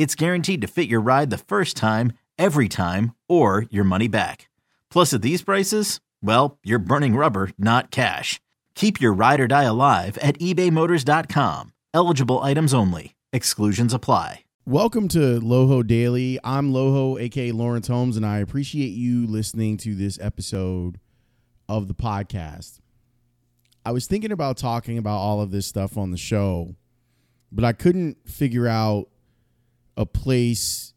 it's guaranteed to fit your ride the first time, every time, or your money back. Plus, at these prices, well, you're burning rubber, not cash. Keep your ride or die alive at ebaymotors.com. Eligible items only. Exclusions apply. Welcome to Loho Daily. I'm Loho, aka Lawrence Holmes, and I appreciate you listening to this episode of the podcast. I was thinking about talking about all of this stuff on the show, but I couldn't figure out a place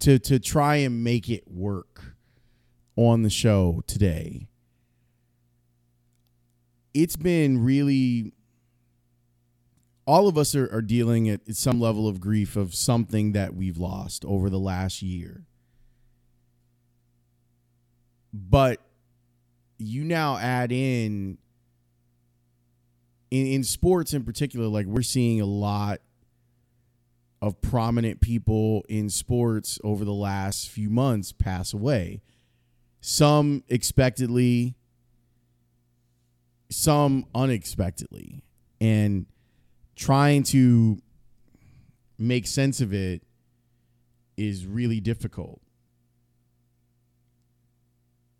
to to try and make it work on the show today. It's been really all of us are, are dealing at some level of grief of something that we've lost over the last year. But you now add in in, in sports in particular, like we're seeing a lot of prominent people in sports over the last few months pass away. Some expectedly, some unexpectedly. And trying to make sense of it is really difficult.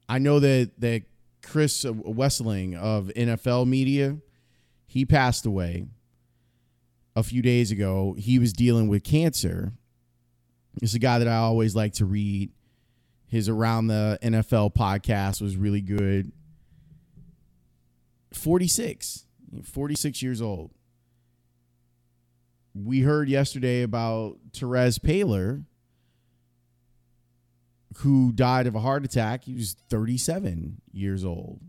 I know that that Chris Wesseling of NFL Media, he passed away a few days ago. He was dealing with cancer. It's a guy that I always like to read. His Around the NFL podcast was really good. 46, 46 years old. We heard yesterday about Terez Paylor, who died of a heart attack. He was 37 years old.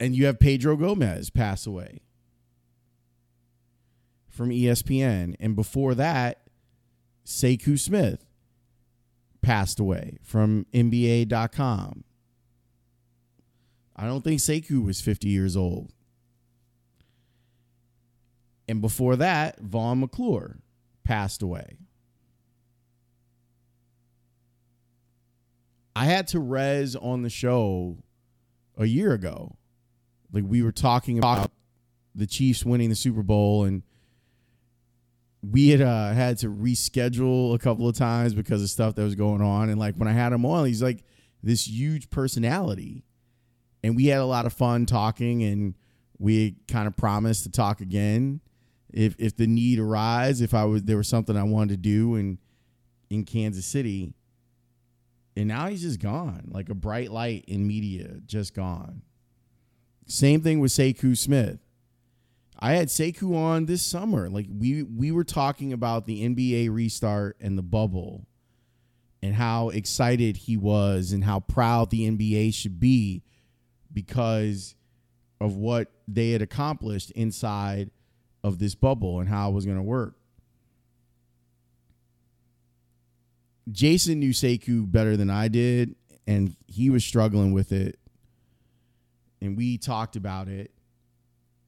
And you have Pedro Gomez pass away from ESPN. And before that, Sekou Smith passed away from NBA.com. I don't think Sekou was 50 years old. And before that, Vaughn McClure passed away. I had Terez on the show a year ago. Like we were talking about the Chiefs winning the Super Bowl and we had uh, had to reschedule a couple of times because of stuff that was going on. And like when I had him on, he's like this huge personality. And we had a lot of fun talking and we kind of promised to talk again if if the need arise, if I was there was something I wanted to do in in Kansas City. And now he's just gone, like a bright light in media, just gone. Same thing with Sekou Smith. I had Sekou on this summer. Like we we were talking about the NBA restart and the bubble and how excited he was and how proud the NBA should be because of what they had accomplished inside of this bubble and how it was going to work. Jason knew Sekou better than I did, and he was struggling with it. And we talked about it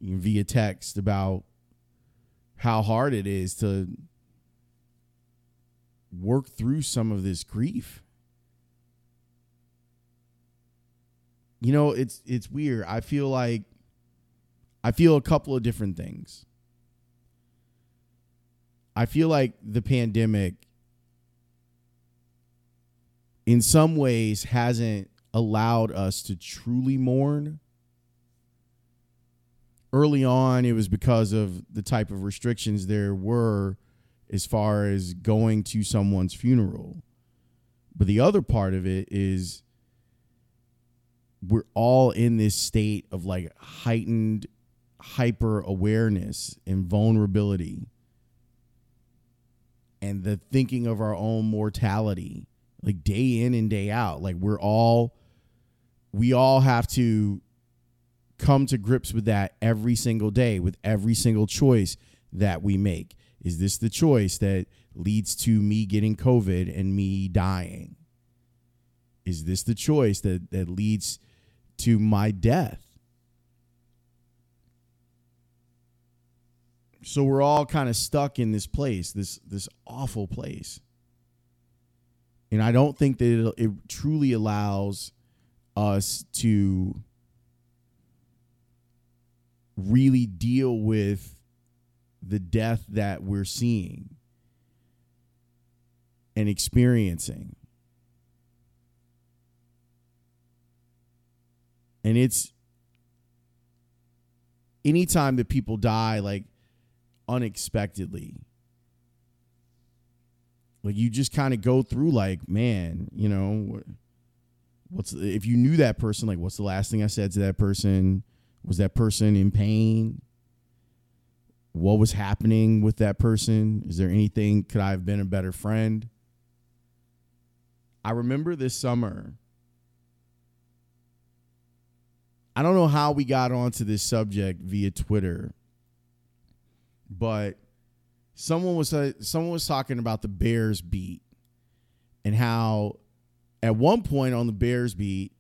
via text about how hard it is to work through some of this grief. You know, it's it's weird. I feel like I feel a couple of different things. I feel like the pandemic in some ways hasn't allowed us to truly mourn early on it was because of the type of restrictions there were as far as going to someone's funeral. But the other part of it is we're all in this state of like heightened hyper awareness and vulnerability and the thinking of our own mortality like day in and day out like we're all we all have to come to grips with that every single day with every single choice that we make. Is this the choice that leads to me getting covid and me dying? Is this the choice that that leads to my death? So we're all kind of stuck in this place this this awful place. And i don't think that it, it truly allows us to really deal with the death that we're seeing and experiencing and it's anytime that people die like unexpectedly. Like you just kind of go through like, man, you know, what's if you knew that person, like what's the last thing I said to that person? Was that person in pain? What was happening with that person? Is there anything could I have been a better friend? I remember this summer I don't know how we got onto this subject via Twitter, but someone was uh, someone was talking about the Bears beat and how at one point on the Bears beat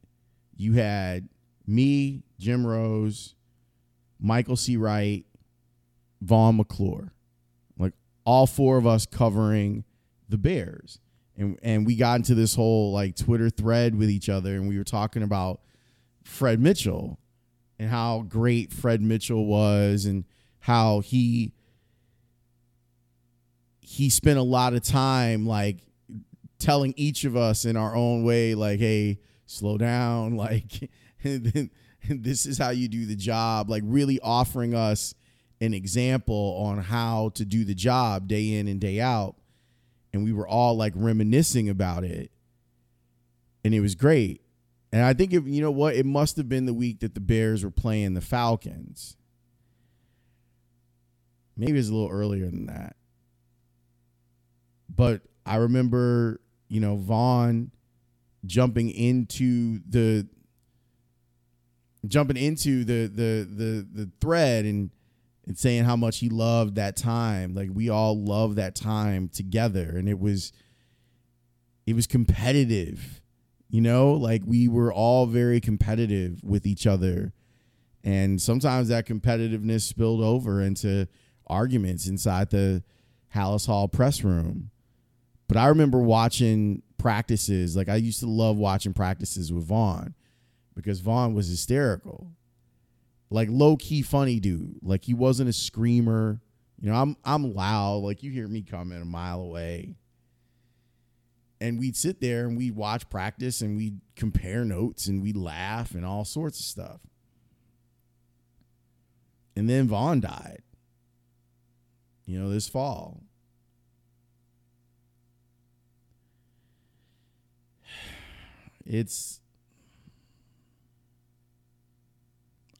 you had me, Jim Rose, Michael C. Wright, Vaughn McClure, like all four of us covering the Bears. And, and we got into this whole like Twitter thread with each other, and we were talking about Fred Mitchell and how great Fred Mitchell was, and how he he spent a lot of time like telling each of us in our own way like hey slow down like this is how you do the job like really offering us an example on how to do the job day in and day out. And we were all like reminiscing about it. And it was great. And i think if you know what? It must have been the week that the bears were playing the falcons. Maybe it was a little earlier than that. But I remember, you know, Vaughn jumping into the jumping into the the the the thread and and saying how much he loved that time. Like we all loved that time together and it was it was competitive. You know, like we were all very competitive with each other. And sometimes that competitiveness spilled over into arguments inside the Halas Hall press room. But I remember watching practices. Like I used to love watching practices with Vaughn because Vaughn was hysterical. Like low key funny dude. Like he wasn't a screamer. You know, I'm I'm loud. Like you hear me coming a mile away. And we'd sit there and we'd watch practice and we'd compare notes and we'd laugh and all sorts of stuff. And then Vaughn died. You know, this fall. it's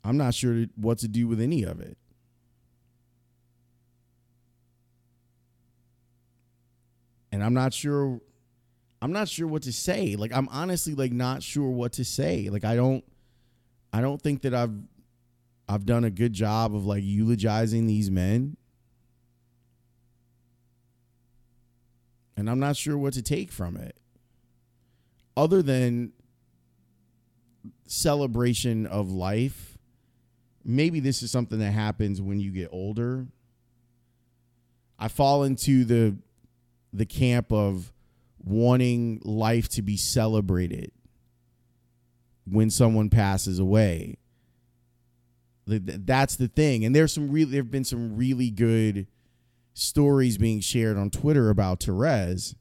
I'm not sure what to do with any of it. And I'm not sure I'm not sure what to say. Like I'm honestly like not sure what to say. Like I don't I don't think that I've I've done a good job of like eulogizing these men. And I'm not sure what to take from it other than celebration of life, maybe this is something that happens when you get older. I fall into the the camp of wanting life to be celebrated when someone passes away. That's the thing. And there's some really there've been some really good stories being shared on Twitter about Terez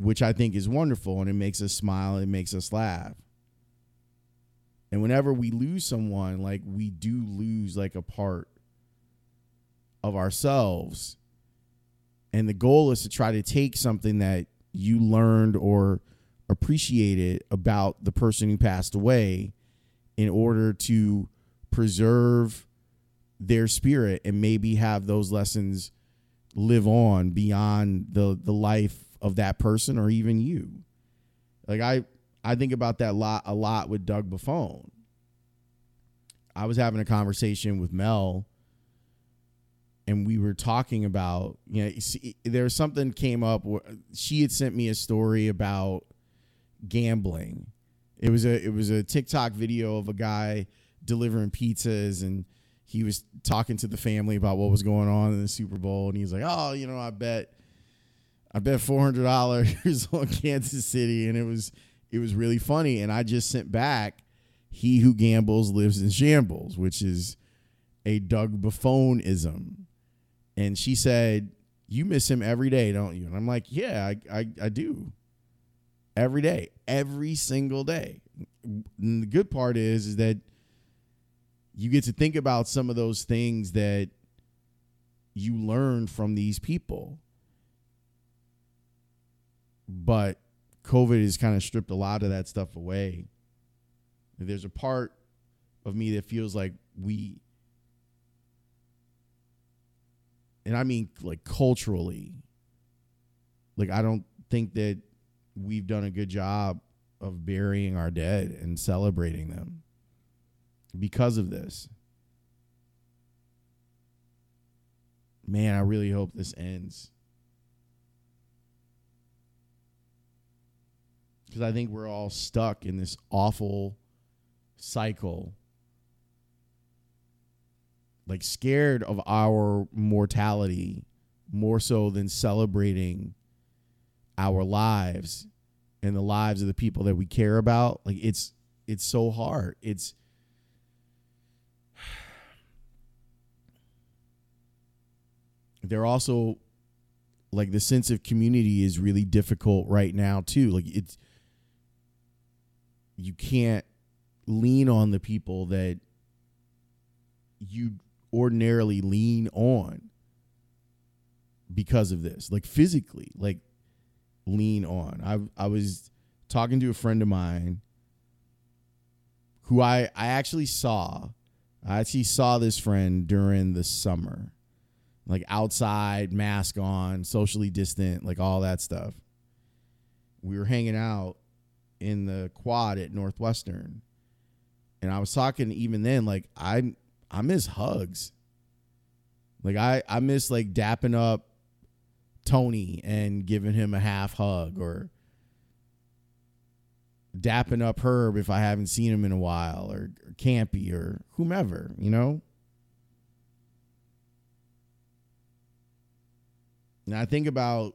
which I think is wonderful and it makes us smile, it makes us laugh. And whenever we lose someone, like we do lose like a part of ourselves. And the goal is to try to take something that you learned or appreciated about the person who passed away in order to preserve their spirit and maybe have those lessons live on beyond the the life of that person or even you. Like I I think about that lot a lot with Doug Buffone. I was having a conversation with Mel and we were talking about you know there was something came up where she had sent me a story about gambling. It was a it was a TikTok video of a guy delivering pizzas and he was talking to the family about what was going on in the Super Bowl and he's like, "Oh, you know, I bet I bet $400 on Kansas City and it was it was really funny and I just sent back he who gambles lives in shambles, which is a Doug Buffone ism. And she said, You miss him every day, don't you? And I'm like, Yeah, I, I, I do. Every day, every single day. And the good part is, is that you get to think about some of those things that you learn from these people. But COVID has kind of stripped a lot of that stuff away. There's a part of me that feels like we and I mean like culturally, like I don't think that we've done a good job of burying our dead and celebrating them because of this. Man, I really hope this ends. Because I think we're all stuck in this awful cycle. Like scared of our mortality more so than celebrating our lives and the lives of the people that we care about. Like it's it's so hard. It's they're also like the sense of community is really difficult right now too. Like it's you can't lean on the people that you ordinarily lean on because of this. Like physically like lean on. I i was talking to a friend of mine who i i actually saw. I actually saw this friend during the summer like outside mask on socially distant like all that stuff. We were hanging out in the quad at northwestern and i was talking even then like i I miss hugs. Like I I miss like dapping up Tony and giving him a half hug or dapping up Herb if I haven't seen him in a while or, or Campy or whomever, you know? And I think about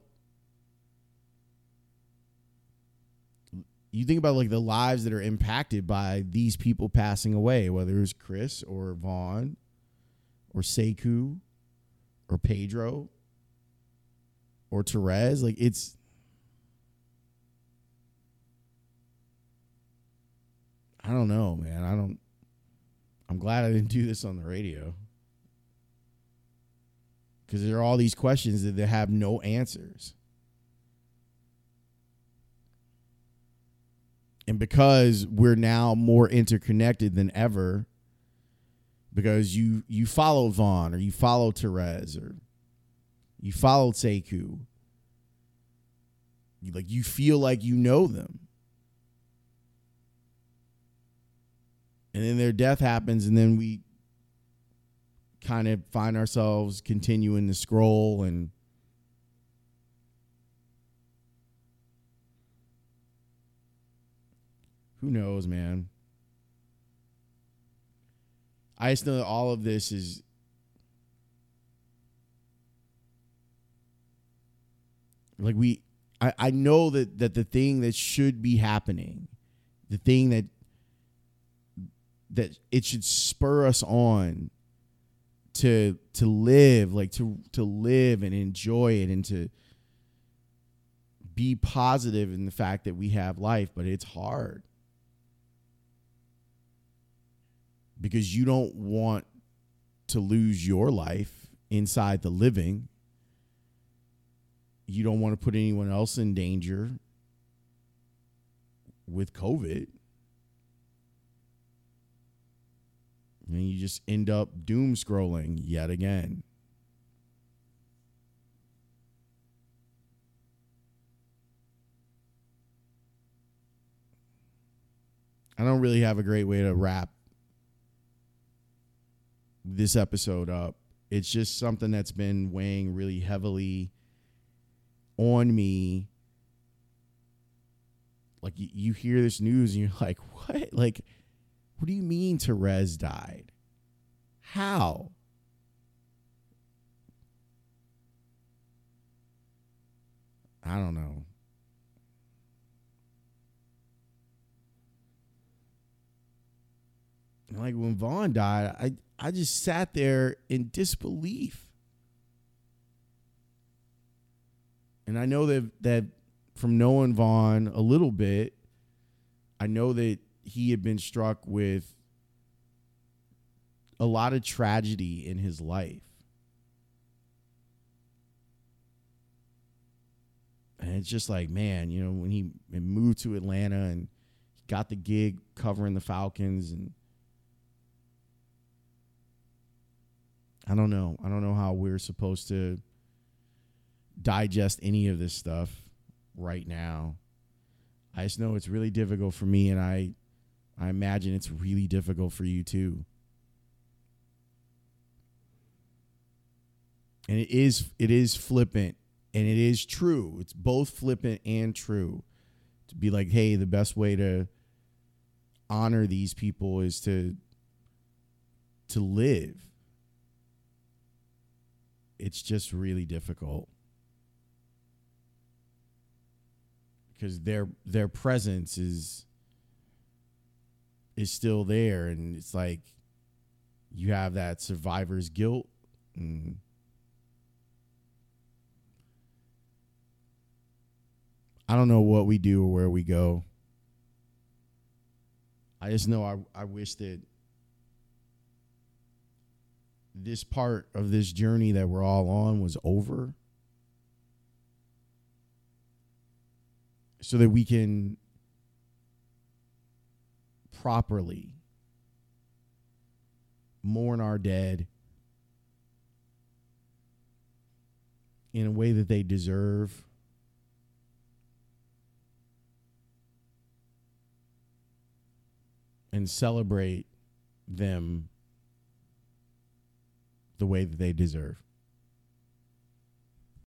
you think about like the lives that are impacted by these people passing away, whether it's Chris or Vaughn or Sekou or Pedro or Terez. Like it's I don't know, man. I don't I'm glad I didn't do this on the radio. Because there are all these questions that have no answers. And because we're now more interconnected than ever, because you you follow Vaughn or you follow Terez or you follow Sekou, you, like you feel like you know them. And then their death happens, and then we kind of find ourselves continuing to scroll and who knows, man? I just know that all of this is like we I, I know that that the thing that should be happening, the thing that that it should spur us on to to live, like to to live and enjoy it and to be positive in the fact that we have life, but it's hard. Because you don't want to lose your life inside the living. you don't want to put anyone else in danger with COVID. And you just end up doom scrolling yet again. I don't really have a great way to wrap this episode up. It's just something that's been weighing really heavily on me. Like you, you hear this news and you're like, what? Like, what do you mean Terez died? How? I don't know. Like when Vaughn died, I I just sat there in disbelief. And I know that that from knowing Vaughn a little bit, I know that he had been struck with a lot of tragedy in his life. And it's just like, man, you know, when he moved to Atlanta and got the gig covering the Falcons and I don't know. I don't know how we're supposed to digest any of this stuff right now. I just know it's really difficult for me and I I imagine it's really difficult for you too. And it is it is flippant and it is true. It's both flippant and true. To be like, hey, the best way to honor these people is to to live it's just really difficult because their their presence is is still there and it's like you have that survivor's guilt and I don't know what we do or where we go. I just know I, I wish that this part of this journey that we're all on was over so that we can properly mourn our dead in a way that they deserve. And celebrate them the way that they deserve.